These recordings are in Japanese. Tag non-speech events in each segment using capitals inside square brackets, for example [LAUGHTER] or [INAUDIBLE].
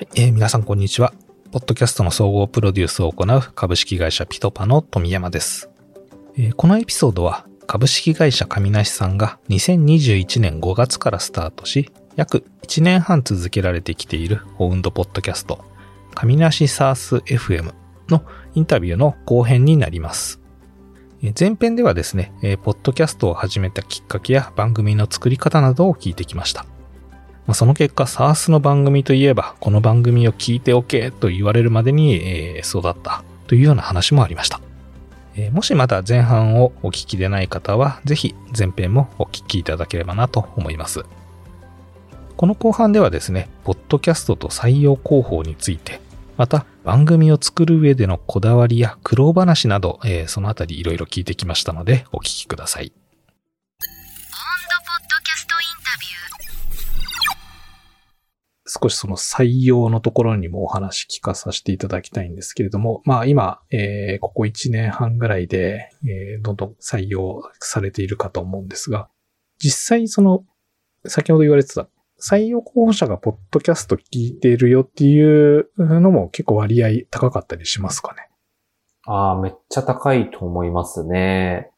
えー皆さんこんにちは。ポッドキャストの総合プロデュースを行う株式会社ピトパの富山です。えーこのエピソードは株式会社上梨さんが2021年5月からスタートし、約1年半続けられてきているオウンドポッドキャスト、上梨サース FM のインタビューの後編になります。前編ではですね、ポッドキャストを始めたきっかけや番組の作り方などを聞いてきました。まあその結果、SARS の番組といえば、この番組を聞いておけと言われるまでに、えー育ったというような話もありました。えーもしまだ前半をお聞きでない方は、ぜひ前編もお聞きいただければなと思います。この後半ではですね、ポッドキャストと採用広報について、また番組を作る上でのこだわりや苦労話など、えーそのあたりいろいろ聞いてきましたので、お聞きください。少しその採用のところにもお話聞かさせていただきたいんですけれども、まあ今、えーここ1年半ぐらいで、えーどんどん採用されているかと思うんですが、実際その、先ほど言われてた、採用候補者がポッドキャスト聞いているよっていうのも結構割合高かったりしますかね？ああ、めっちゃ高いと思いますね。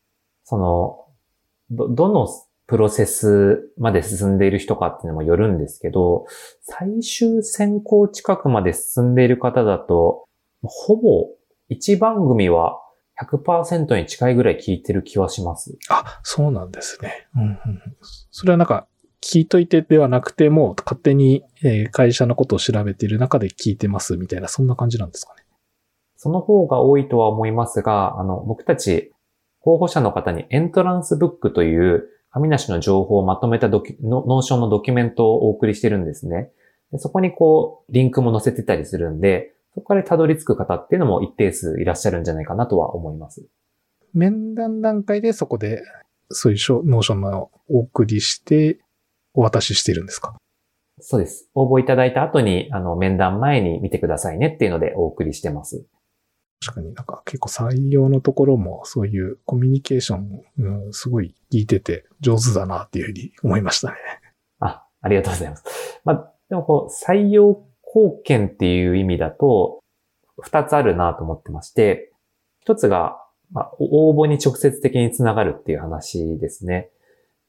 その、ど、どのプロセスまで進んでいる人かっていうのもよるんですけど、最終選考近くまで進んでいる方だと、ほぼ1番組は100%に近いぐらい聞いてる気はします。あ、そうなんですね。うんうんうん、それはなんか、聞いといてではなくて、もう勝手に、えー会社のことを調べている中で聞いてますみたいな、そんな感じなんですかね。その方が多いとは思いますが、あの、僕たち候補者の方にエントランスブックというカミナシの情報をまとめたドキュ、Notion のドキュメントをお送りしてるんですね。でそこにこう、リンクも載せてたりするんで、そこからたどり着く方っていうのも一定数いらっしゃるんじゃないかなとは思います。面談段階でそこで、そういう Notion のお送りして、お渡ししてるんですか？そうです。応募いただいた後に、あの、面談前に見てくださいねっていうのでお送りしてます。確かになんか結構採用のところもそういうコミュニケーション、うん、すごい聞いてて上手だなっていうふうに思いましたね。あ、ありがとうございます。まあ、でもこう、採用貢献っていう意味だと、二つあるなと思ってまして、一つが、まあ、応募に直接的につながるっていう話ですね。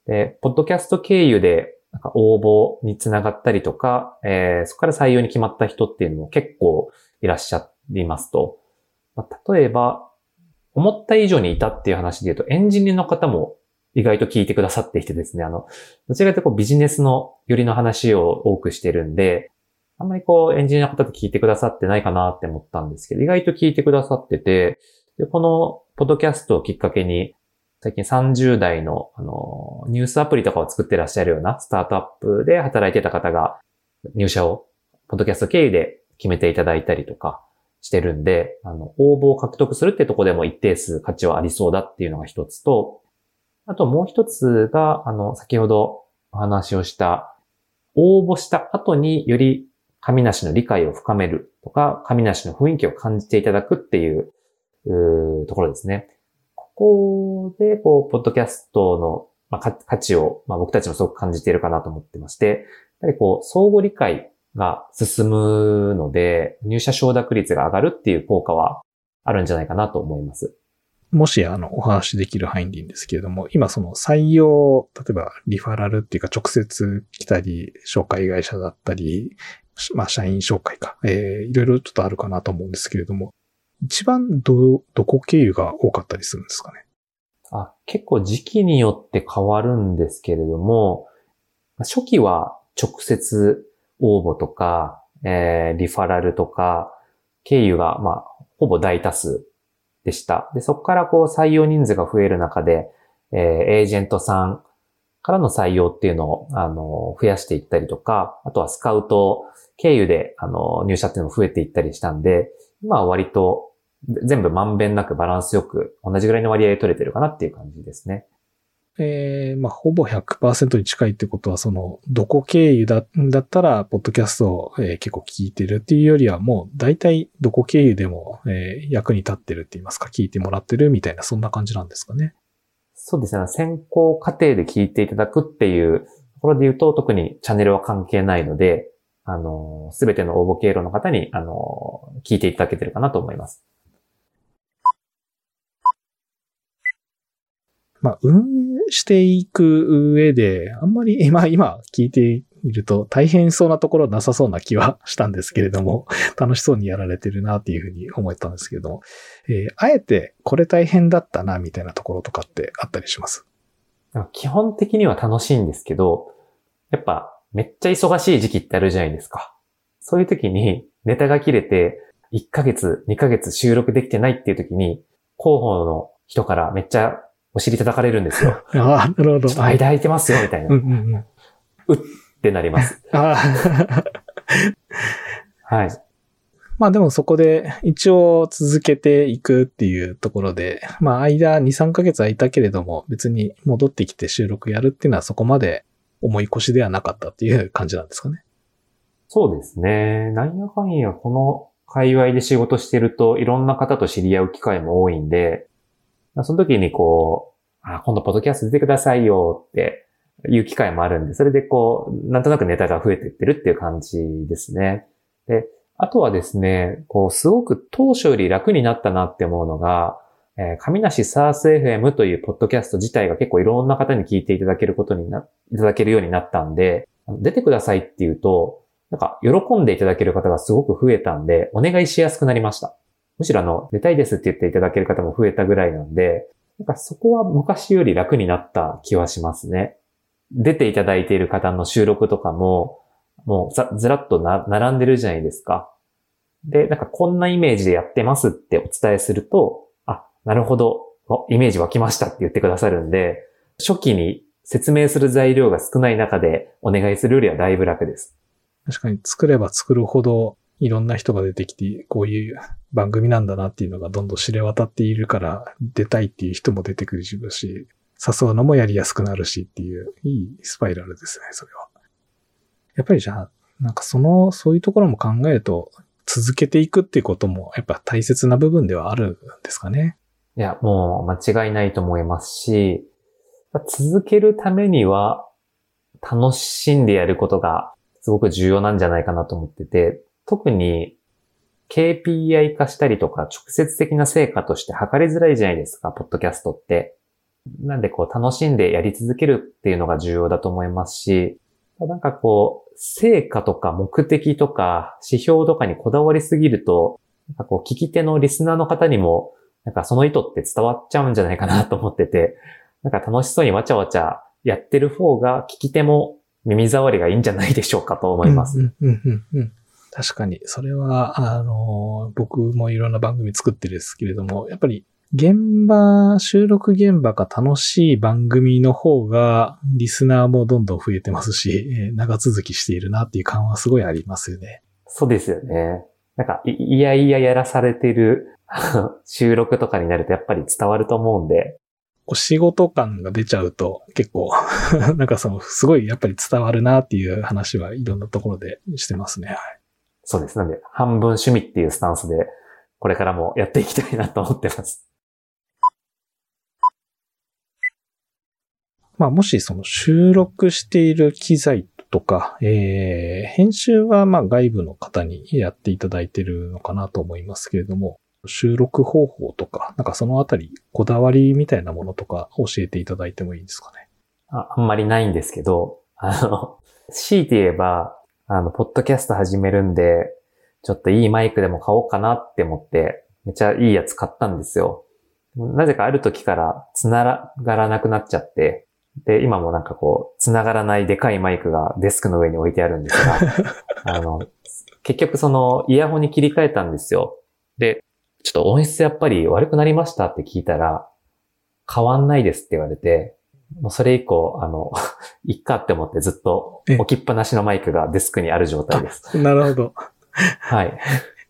で、ポッドキャスト経由で、なんか応募につながったりとか、えーそこから採用に決まった人っていうのも結構いらっしゃいますと。まあ、例えば、思った以上にいたっていう話で言うと、エンジニアの方も意外と聞いてくださっていてですね、あの、どちらかというとこうビジネスのよりの話を多くしてるんで、あんまりこうエンジニアの方って聞いてくださってないかなって思ったんですけど、意外と聞いてくださってて、で、このポッドキャストをきっかけに、最近30代の、あの、ニュースアプリとかを作ってらっしゃるようなスタートアップで働いてた方が入社を、ポッドキャスト経由で決めていただいたりとかしてるんで、あの、応募を獲得するってとこでも一定数価値はありそうだっていうのが一つと、あともう一つが、あの、先ほどお話をした、応募した後により紙なしの理解を深めるとか、紙なしの雰囲気を感じていただくっていう、うところですね。ここで、こう、ポッドキャストの、まあ、価値を、まあ、僕たちもすごく感じているかなと思ってまして、やっぱりこう、相互理解が進むので、入社承諾率が上がるっていう効果はあるんじゃないかなと思います。もし、あの、お話できる範囲でいいんですけれども、今その採用、例えばリファラルっていうか直接来たり、紹介会社だったり、まあ、社員紹介か、えー、いろいろちょっとあるかなと思うんですけれども、一番ど、どこ経由が多かったりするんですかね？あ結構時期によって変わるんですけれども、まあ初期は直接応募とか、えーリファラルとか、経由が、まあ、ほぼ大多数でした。で、そこからこう採用人数が増える中で、えーエージェントさんからの採用っていうのを、あの、増やしていったりとか、あとはスカウト経由で、あの、入社っていうのも増えていったりしたんで、今は割と全部まんべんなくバランスよく同じぐらいの割合で取れてるかなっていう感じですね。えー、まあ、ほぼ100%に近いってことは、その、どこ経由だ、だったら、ポッドキャストを、えー結構聞いてるっていうよりは、もう、大体、どこ経由でも、えー役に立ってるって言いますか、聞いてもらってるみたいな、そんな感じなんですかね。そうですね。先行過程で聞いていただくっていうところで言うと、特にチャンネルは関係ないので、あの、すべての応募経路の方に、あの、聞いていただけてるかなと思います。まあ、運営していく上で、あんまり、[LAUGHS] 今、今聞いていると大変そうなところなさそうな気はしたんですけれども、[LAUGHS] 楽しそうにやられてるなっていうふうに思ったんですけれども、えーあえてこれ大変だったなみたいなところとかってあったりします？基本的には楽しいんですけど、やっぱめっちゃ忙しい時期ってあるじゃないですか。そういう時にネタが切れて1ヶ月、2ヶ月収録できてないっていう時に、広報の人からめっちゃお尻叩かれるんですよ。[LAUGHS] ああ、なるほど。間空いてますよ、みたいな。っうんうんうん。てなります。[LAUGHS] ああ。[LAUGHS] はい。まあでもそこで一応続けていくっていうところで、まあ間2、3ヶ月空いたけれども別に戻ってきて収録やるっていうのはそこまで重い腰ではなかったっていう感じなんですかね。そうですね。なんやかんやこの界隈で仕事してるといろんな方と知り合う機会も多いんで、その時にこう、あ、今度ポッドキャスト出てくださいよっていう機会もあるんで、それでこう、なんとなくネタが増えていってるっていう感じですね。で、あとはですね、こう、すごく当初より楽になったなって思うのが、えー、上梨サース FM というポッドキャスト自体が結構いろんな方に聞いていただけることにな、いただけるようになったんで、出てくださいって言うと、なんか、喜んでいただける方がすごく増えたんで、お願いしやすくなりました。むしろあの、出たいですって言っていただける方も増えたぐらいなんで、なんかそこは昔より楽になった気はしますね。出ていただいている方の収録とかも、もうざずらっとな並んでるじゃないですか。で、なんかこんなイメージでやってますってお伝えすると、あ、なるほど、イメージ湧きましたって言ってくださるんで、初期に説明する材料が少ない中でお願いするよりはだいぶ楽です。確かに作れば作るほどいろんな人が出てきて、こういう番組なんだなっていうのがどんどん知れ渡っているから出たいっていう人も出てくるし、誘うのもやりやすくなるしっていう、いいスパイラルですね、それは。やっぱりじゃあ、なんかその、そういうところも考えると、続けていくっていうこともやっぱ大切な部分ではあるんですかね。いや、もう間違いないと思いますし、続けるためには楽しんでやることがすごく重要なんじゃないかなと思ってて、特に KPI 化したりとか直接的な成果として測りづらいじゃないですか、ポッドキャストって。なんでこう楽しんでやり続けるっていうのが重要だと思いますし、なんかこう、成果とか目的とか指標とかにこだわりすぎると、なんかこう聞き手のリスナーの方にも、なんかその意図って伝わっちゃうんじゃないかなと思ってて、なんか楽しそうにわちゃわちゃやってる方が聞き手も耳障りがいいんじゃないでしょうかと思います。うんうんうんうん確かに、それは、あの、僕もいろんな番組作ってるんですけれども、やっぱり現場、収録現場が楽しい番組の方が、リスナーもどんどん増えてますし、えー長続きしているなっていう感はすごいありますよね。そうですよね。なんかい、いやいややらされてる [LAUGHS] 収録とかになるとやっぱり伝わると思うんで、お仕事感が出ちゃうと結構、[LAUGHS] なんかその、すごいやっぱり伝わるなっていう話はいろんなところでしてますね。はいそうです。なんで、半分趣味っていうスタンスで、これからもやっていきたいなと思ってます。[LAUGHS] まあ、もしその収録している機材とか、えー、編集はまあ外部の方にやっていただいてるのかなと思いますけれども、収録方法とか、なんかそのあたり、こだわりみたいなものとか教えていただいてもいいですかね？ああんまりないんですけど、あの、強いて言えば、あの、ポッドキャスト始めるんで、ちょっといいマイクでも買おうかなって思って、めっちゃいいやつ買ったんですよ。なぜかある時から繋がらなくなっちゃって、で、今もなんかこう、繋がらないでかいマイクがデスクの上に置いてあるんですが、[LAUGHS] あの、結局そのイヤホンに切り替えたんですよ。で、ちょっと音質やっぱり悪くなりましたって聞いたら、変わんないですって言われて、もうそれ以降、あの、[LAUGHS] いっかって思ってずっとえ置きっぱなしのマイクがデスクにある状態です。なるほど。はい。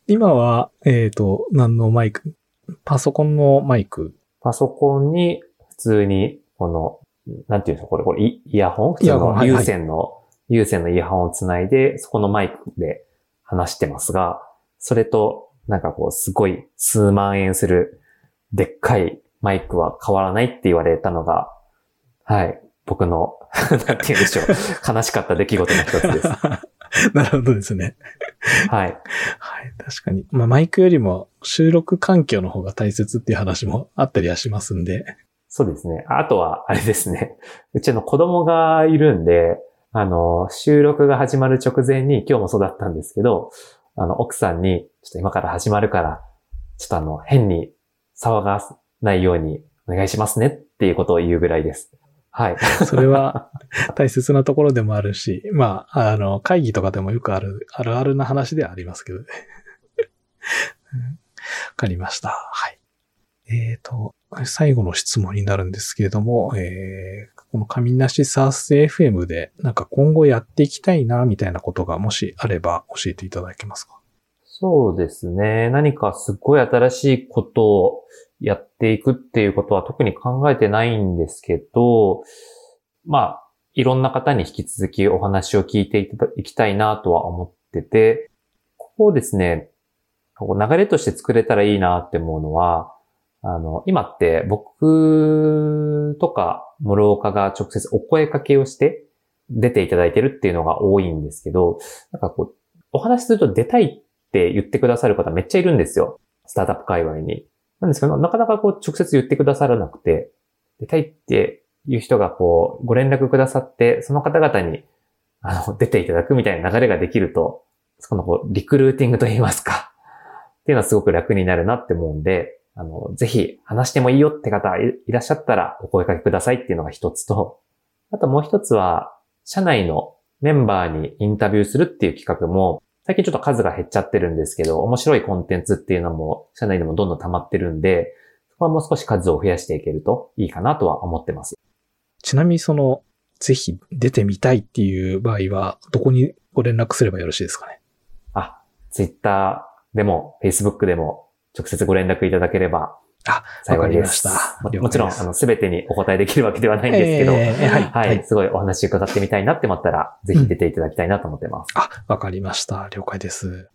今は、えっ、と、何のマイク？パソコンのマイク。パソコンに普通に、この、なんていうんですか、これ、これ、イイヤホン？普通イヤホンはいはいの有線の、有線のイヤホンをつないで、そこのマイクで話してますが、それと、なんかこう、すごい数万円する、でっかいマイクは変わらないって言われたのが、はい、僕の、[LAUGHS] なんて言うんでしょう、悲しかった出来事の一つです。[LAUGHS] なるほどですね。はい。はい、確かに。まあ、マイクよりも収録環境の方が大切っていう話もあったりはしますんで。そうですね。あとは、あれですね。うちの子供がいるんで、あの、収録が始まる直前に、今日もそうだったんですけど、あの、奥さんに、ちょっと今から始まるから、ちょっとあの、変に騒がないようにお願いしますねっていうことを言うぐらいです。はい。[LAUGHS] それは大切なところでもあるし、まあ、あの、会議とかでもよくある、あるあるな話ではありますけどね。う [LAUGHS] んわかりました。はい。えっ、と、最後の質問になるんですけれども、えー、この神なしサース FM で、なんか今後やっていきたいな、みたいなことがもしあれば教えていただけますか？そうですね。何かすっごい新しいことをやっていくっていうことは特に考えてないんですけど、まあ、いろんな方に引き続きお話を聞いていきたいなとは思ってて、ここをですね、流れとして作れたらいいなって思うのは、あの、今って僕とか諸岡が直接お声掛けをして出ていただいてるっていうのが多いんですけど、なんかこう、お話すると出たいって言ってくださる方めっちゃいるんですよ。スタートアップ界隈に。なんですけど、なかなかこう直接言ってくださらなくて、出たいっていう人がこう、ご連絡くださって、その方々に、あの、出ていただくみたいな流れができると、そこのこう、リクルーティングといいますか、[LAUGHS] っていうのはすごく楽になるなって思うんで、あの、ぜひ話してもいいよって方いいらっしゃったらお声掛けくださいっていうのが一つと、あともう一つは、社内のメンバーにインタビューするっていう企画も、最近ちょっと数が減っちゃってるんですけど、面白いコンテンツっていうのも、社内でもどんどん溜まってるんで、そこはもう少し数を増やしていけるといいかなとは思ってます。ちなみにその、ぜひ出てみたいっていう場合は、どこにご連絡すればよろしいですかね？あ、Twitter でも Facebook でも直接ご連絡いただければあ、わ。かりますした。ももちろん、あの、すべてにお答えできるわけではないんですけど、えーはいはい、はいすごいお話伺ってみたいなって思ったら、ぜひ出ていただきたいなと思ってます。あ、わかりました。了解です。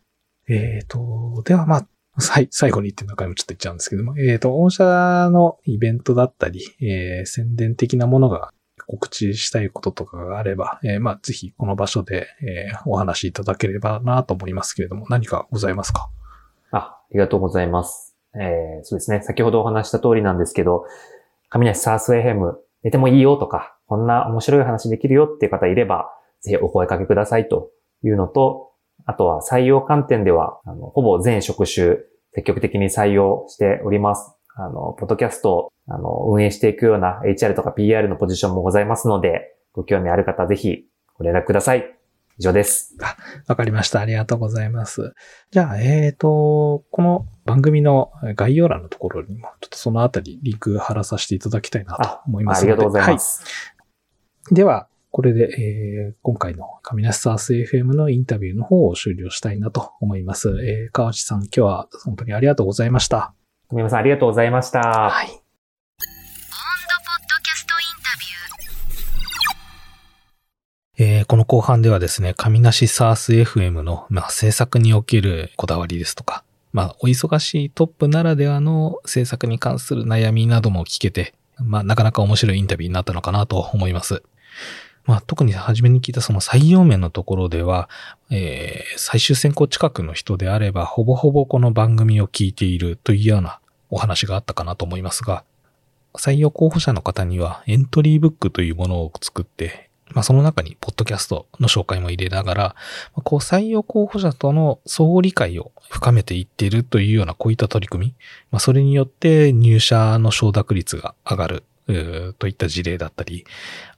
えっ、と、ではまあ、さい最後にって中身もちょっと言っちゃうんですけども、えっ、と、御社のイベントだったり、えー宣伝的なものが告知したいこととかがあれば、えーまあ、ぜひこの場所で、えーお話しいただければなと思いますけれども、何かございますか？あ、ありがとうございます。えー、そうですね。先ほどお話した通りなんですけど、神梨サース FM 出てもいいよとか、こんな面白い話できるよっていう方いれば、ぜひお声掛けくださいというのと、あとは採用観点では、あの、ほぼ全職種積極的に採用しております。あの、ポッドキャストをあの運営していくような HR とか PR のポジションもございますので、ご興味ある方ぜひご連絡ください。以上です。わかりました。ありがとうございます。じゃあ、えっ、と、この番組の概要欄のところにも、ちょっとそのあたりリンク貼らさせていただきたいなとあ思いますので。ありがとうございます。はい。では、これで、えー今回の神梨サース FM のインタビューの方を終了したいなと思います。えー川内さん、今日は本当にありがとうございました。富山さんありがとうございました。はい。えーこの後半ではですね、神梨サース FM の、まあ、制作におけるこだわりですとか、まあ、お忙しいトップならではの制作に関する悩みなども聞けて、まあ、なかなか面白いインタビューになったのかなと思います。まあ、特に初めに聞いたその採用面のところでは、えー最終選考近くの人であれば、ほぼほぼこの番組を聞いているというようなお話があったかなと思いますが、採用候補者の方にはエントリーブックというものを作って、まあ、その中にポッドキャストの紹介も入れながら、こう採用候補者との相互理解を深めていっているというようなこういった取り組み、まあ、それによって入社の承諾率が上がる。といった事例だったり、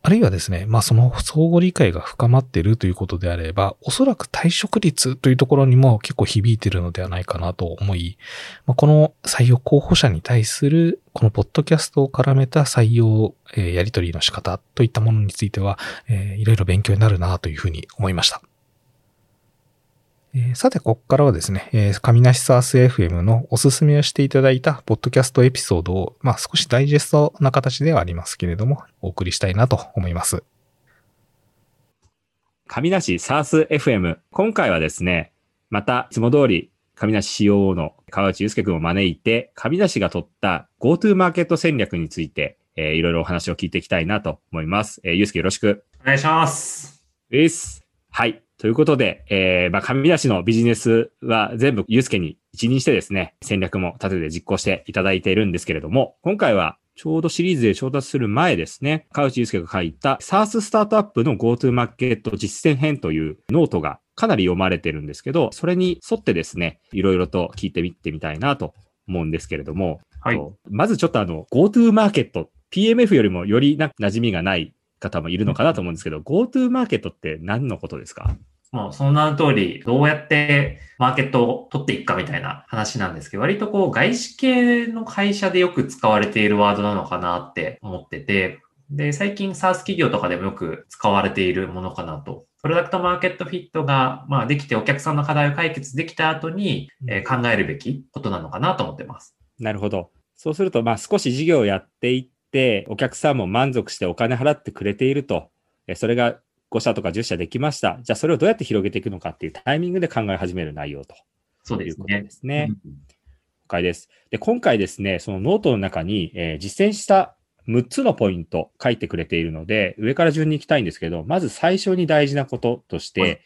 あるいはですね、まあその相互理解が深まっているということであれば、おそらく退職率というところにも結構響いているのではないかなと思い、まあ、この採用候補者に対するこのポッドキャストを絡めた採用、えーやり取りの仕方といったものについては、えーいろいろ勉強になるなというふうに思いました。えーさて、ここからはですね、えー、神梨サース FM のおすすめをしていただいたポッドキャストエピソードを、まあ少しダイジェストな形ではありますけれども、お送りしたいなと思います。神梨サース FM。今回はですね、またいつも通り、神梨 COO の川内祐介君を招いて、カミナシが取った GoTo マーケット戦略について、えーいろいろお話を聞いていきたいなと思います。えー、祐介よろしく。お願いします。です。はい。ということで、えー、まあ、カミナシのビジネスは全部祐介に一任してですね、戦略も立てて実行していただいているんですけれども、今回はちょうどシリーズで調達する前ですね、川内祐介が書いた SaaS スタートアップの GoTo マーケット実践編というノートがかなり読まれてるんですけど、それに沿ってですね、いろいろと聞いてみてみたいなと思うんですけれども、はい。とまずちょっとあの GoTo マーケット、PMF よりもよりな馴染みがない方もいるのかなと思うんですけど、GoTo マーケットって何のことですか？もうその名の通り、どうやってマーケットを取っていくかみたいな話なんですけど、割とこう外資系の会社でよく使われているワードなのかなって思ってて、で、最近 SaaS 企業とかでもよく使われているものかなと。プロダクトマーケットフィットが、まあ、できてお客さんの課題を解決できた後に、えー考えるべきことなのかなと思ってます。なるほど。そうすると、まあ少し事業をやっていって、お客さんも満足してお金払ってくれていると、えそれが5社とか10社できました。じゃあそれをどうやって広げていくのかっていうタイミングで考え始める内容とそうですねいうことで。すね。うん了解です。で、今回ですね、そのノートの中に、えー実践した6つのポイント書いてくれているので、上から順に行きたいんですけど、まず最初に大事なこととして、はい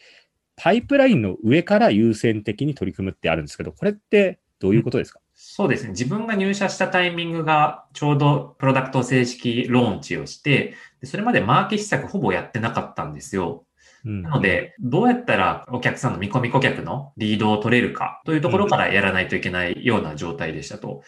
パイプラインの上から優先的に取り組むってあるんですけど、これってどういうことですか、そうですね。自分が入社したタイミングがちょうどプロダクトを正式ローンチをして、でそれまでマーケ施策ほぼやってなかったんですよ。うんなので、どうやったらお客さんの見込み顧客のリードを取れるかというところからやらないといけないような状態でしたと。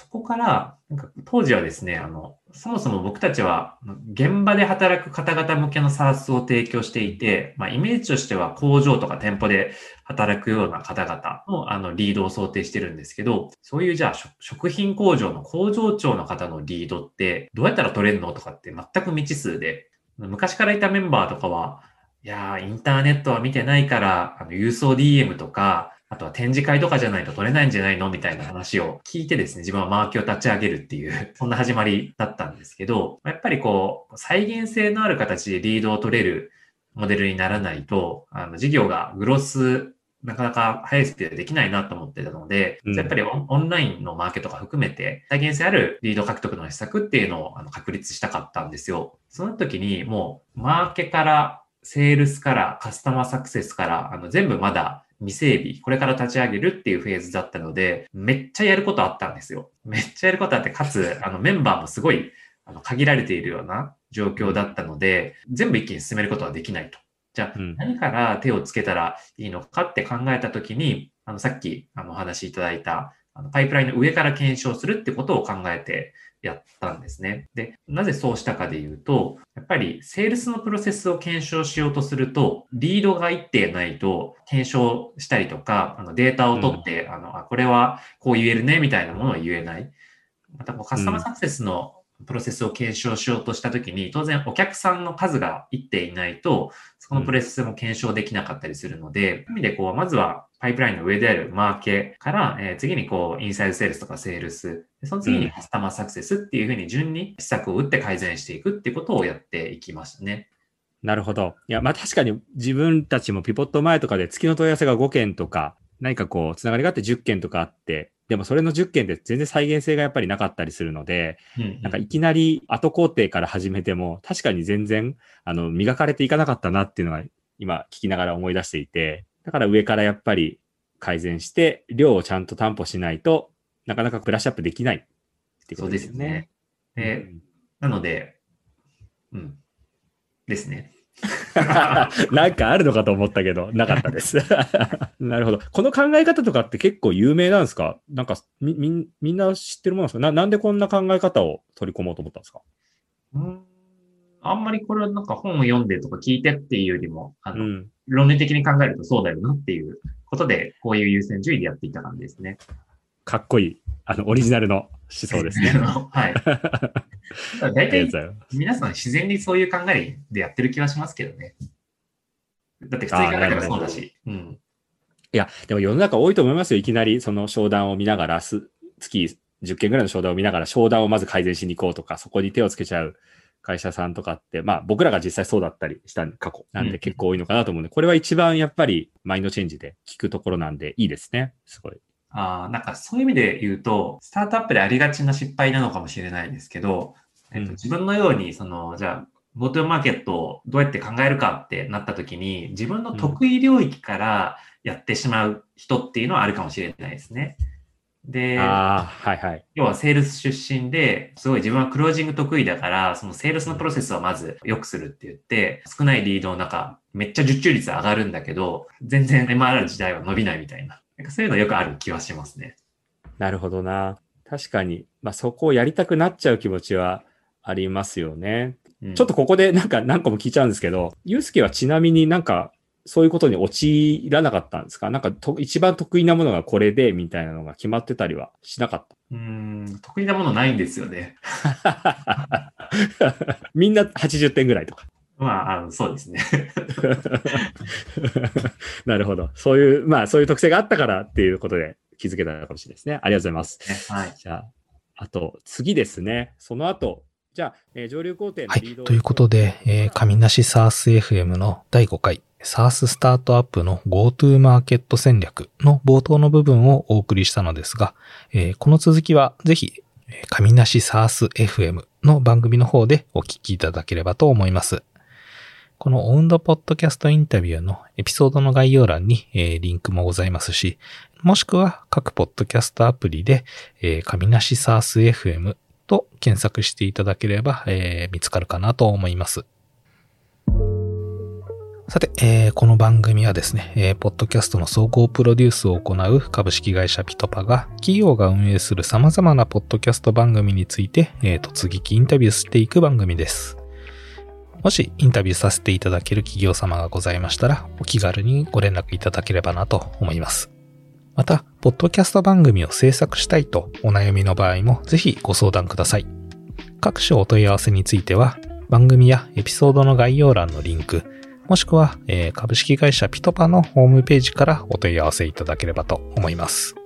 そこから、なんか当時はですね、あの、そもそも僕たちは現場で働く方々向けの SARS を提供していて、まあイメージとしては工場とか店舗で働くような方々のあのリードを想定してるんですけど、そういうじゃあ食食品工場の工場長の方のリードってどうやったら取れるのとかって全く未知数で、昔からいたメンバーとかは、いやー、インターネットは見てないから、あの、郵送 DM とか、あとは展示会とかじゃないと取れないんじゃないの？みたいな話を聞いてですね、自分はマーケを立ち上げるっていう、[LAUGHS] そんな始まりだったんですけど、やっぱりこう、再現性のある形でリードを取れるモデルにならないと、あの、事業がグロス、なかなか速いスピードでできないなと思ってたので、うんやっぱりオンオンラインのマーケットが含めて、再現性あるリード獲得の施策っていうのをあの確立したかったんですよ。その時にもう、マーケから、セールスから、カスタマーサクセスから、あの、全部まだ未整備、これから立ち上げるっていうフェーズだったので、めっちゃやることあったんですよ。めっちゃやることあって、かつ、あの、メンバーもすごい、あの、限られているような状況だったので、全部一気に進めることはできないと。じゃあ、うん何から手をつけたらいいのかって考えたときに、あの、さっき、あの、お話しいただいた、あのパイプラインの上から検証するってことを考えてやったんですね。で、なぜそうしたかで言うと、やっぱりセールスのプロセスを検証しようとすると、リードが一定ないと検証したりとか、あのデータを取って、あの、あ、これはこう言えるねみたいなものを言えない。またこうカスタマーサクセスのプロセスを検証しようとしたときに、当然お客さんの数が一定いないと、そのプロセスも検証できなかったりするので、そういう意味でこう、まずはパイプラインの上であるマーケから、えー次にこう、インサイドセールスとかセールス、でその次にカスタマーサクセスっていうふうに順に施策を打って改善していくっていうことをやっていきましたね。なるほど。いや、まあ確かに自分たちもピボット前とかで月の問い合わせが5件とか、何かこう、つながりがあって10件とかあって、でもそれの10件って全然再現性がやっぱりなかったりするので、うんなんかいきなり後工程から始めても、確かに全然、あの、磨かれていかなかったなっていうのが今聞きながら思い出していて、だから上からやっぱり改善して、量をちゃんと担保しないとなかなかブラッシュアップできないってことですよね。そうですね。で、うんなので、うん。ですね。[LAUGHS] なんかあるのかと思ったけど、なかったです。[LAUGHS] なるほど。この考え方とかって結構有名なんですか？なんかみ、みん、みんな知ってるものなんですか？ななんでこんな考え方を取り込もうと思ったんですか？うんあんまりこれはなんか本を読んでとか聞いてっていうよりも、あの、うん。論理的に考えるとそうだよなっていうことで、こういう優先順位でやっていた感じですね。かっこいい。あの、オリジナルの思想ですね。はい。[LAUGHS] 大体皆さん自然にそういう考えでやってる気はしますけどね。だって普通に考えたらそうだし。うん。いや、でも世の中多いと思いますよ。いきなりその商談を見ながら、す月10件ぐらいの商談を見ながら、商談をまず改善しに行こうとか、そこに手をつけちゃう会社さんとかって、まあ僕らが実際そうだったりした過去なんで結構多いのかなと思うんで、これは一番やっぱりマインドチェンジで聞くところなんでいいですね。すごい。ああ、なんかそういう意味で言うと、スタートアップでありがちな失敗なのかもしれないですけど、えっと、うん自分のように、その、じゃあ、GoTo マーケットをどうやって考えるかってなった時に、自分の得意領域からやってしまう人っていうのはあるかもしれないですね。で、はいはい。要はセールス出身で、すごい自分はクロージング得意だから、そのセールスのプロセスをまず良くするって言って、少ないリードの中、めっちゃ受注率上がるんだけど、全然 MRR 自体は伸びないみたいな。なんかそういうのよくある気はしますね。なるほどな。確かに、まあそこをやりたくなっちゃう気持ちはありますよね。うんちょっとここでなんか何個も聞いちゃうんですけど、ゆうすけはちなみになんかそういうことに陥らなかったんですか？なんかと一番得意なものがこれでみたいなのが決まってたりはしなかっうーん、得意なものないんですよね。た。[LAUGHS] みんな80点ぐらいとか。まあ、あのそうですね。[LAUGHS] なるほど。そういう、まあそういう特性があったからっていうことで気づけたかもしれないですね。ありがとうございます。はい。じゃあ、あと次ですね。その後、じゃあ、えー上流工程のはい。リードをということで、えー、上梨 SARS FM の第5回 SARS スタートアップの GoTo マーケット戦略の冒頭の部分をお送りしたのですが、えーこの続きはぜひ、えー上梨 SARS FM の番組の方でお聞きいただければと思います。このオウンドポッドキャストインタビューのエピソードの概要欄に、えリンクもございますし、もしくは各ポッドキャストアプリで、えー上梨 SARS FM と検索していただければ、えー見つかるかなと思います。さて、えーこの番組はですね、えーポッドキャストの総合プロデュースを行う株式会社ピトパが企業が運営する様々なポッドキャスト番組について、えー突撃インタビューしていく番組です。もしインタビューさせていただける企業様がございましたら、お気軽にご連絡いただければなと思います。また、ポッドキャスト番組を制作したいとお悩みの場合もぜひご相談ください。各種お問い合わせについては、番組やエピソードの概要欄のリンク、もしくは、えー株式会社ピトパのホームページからお問い合わせいただければと思います。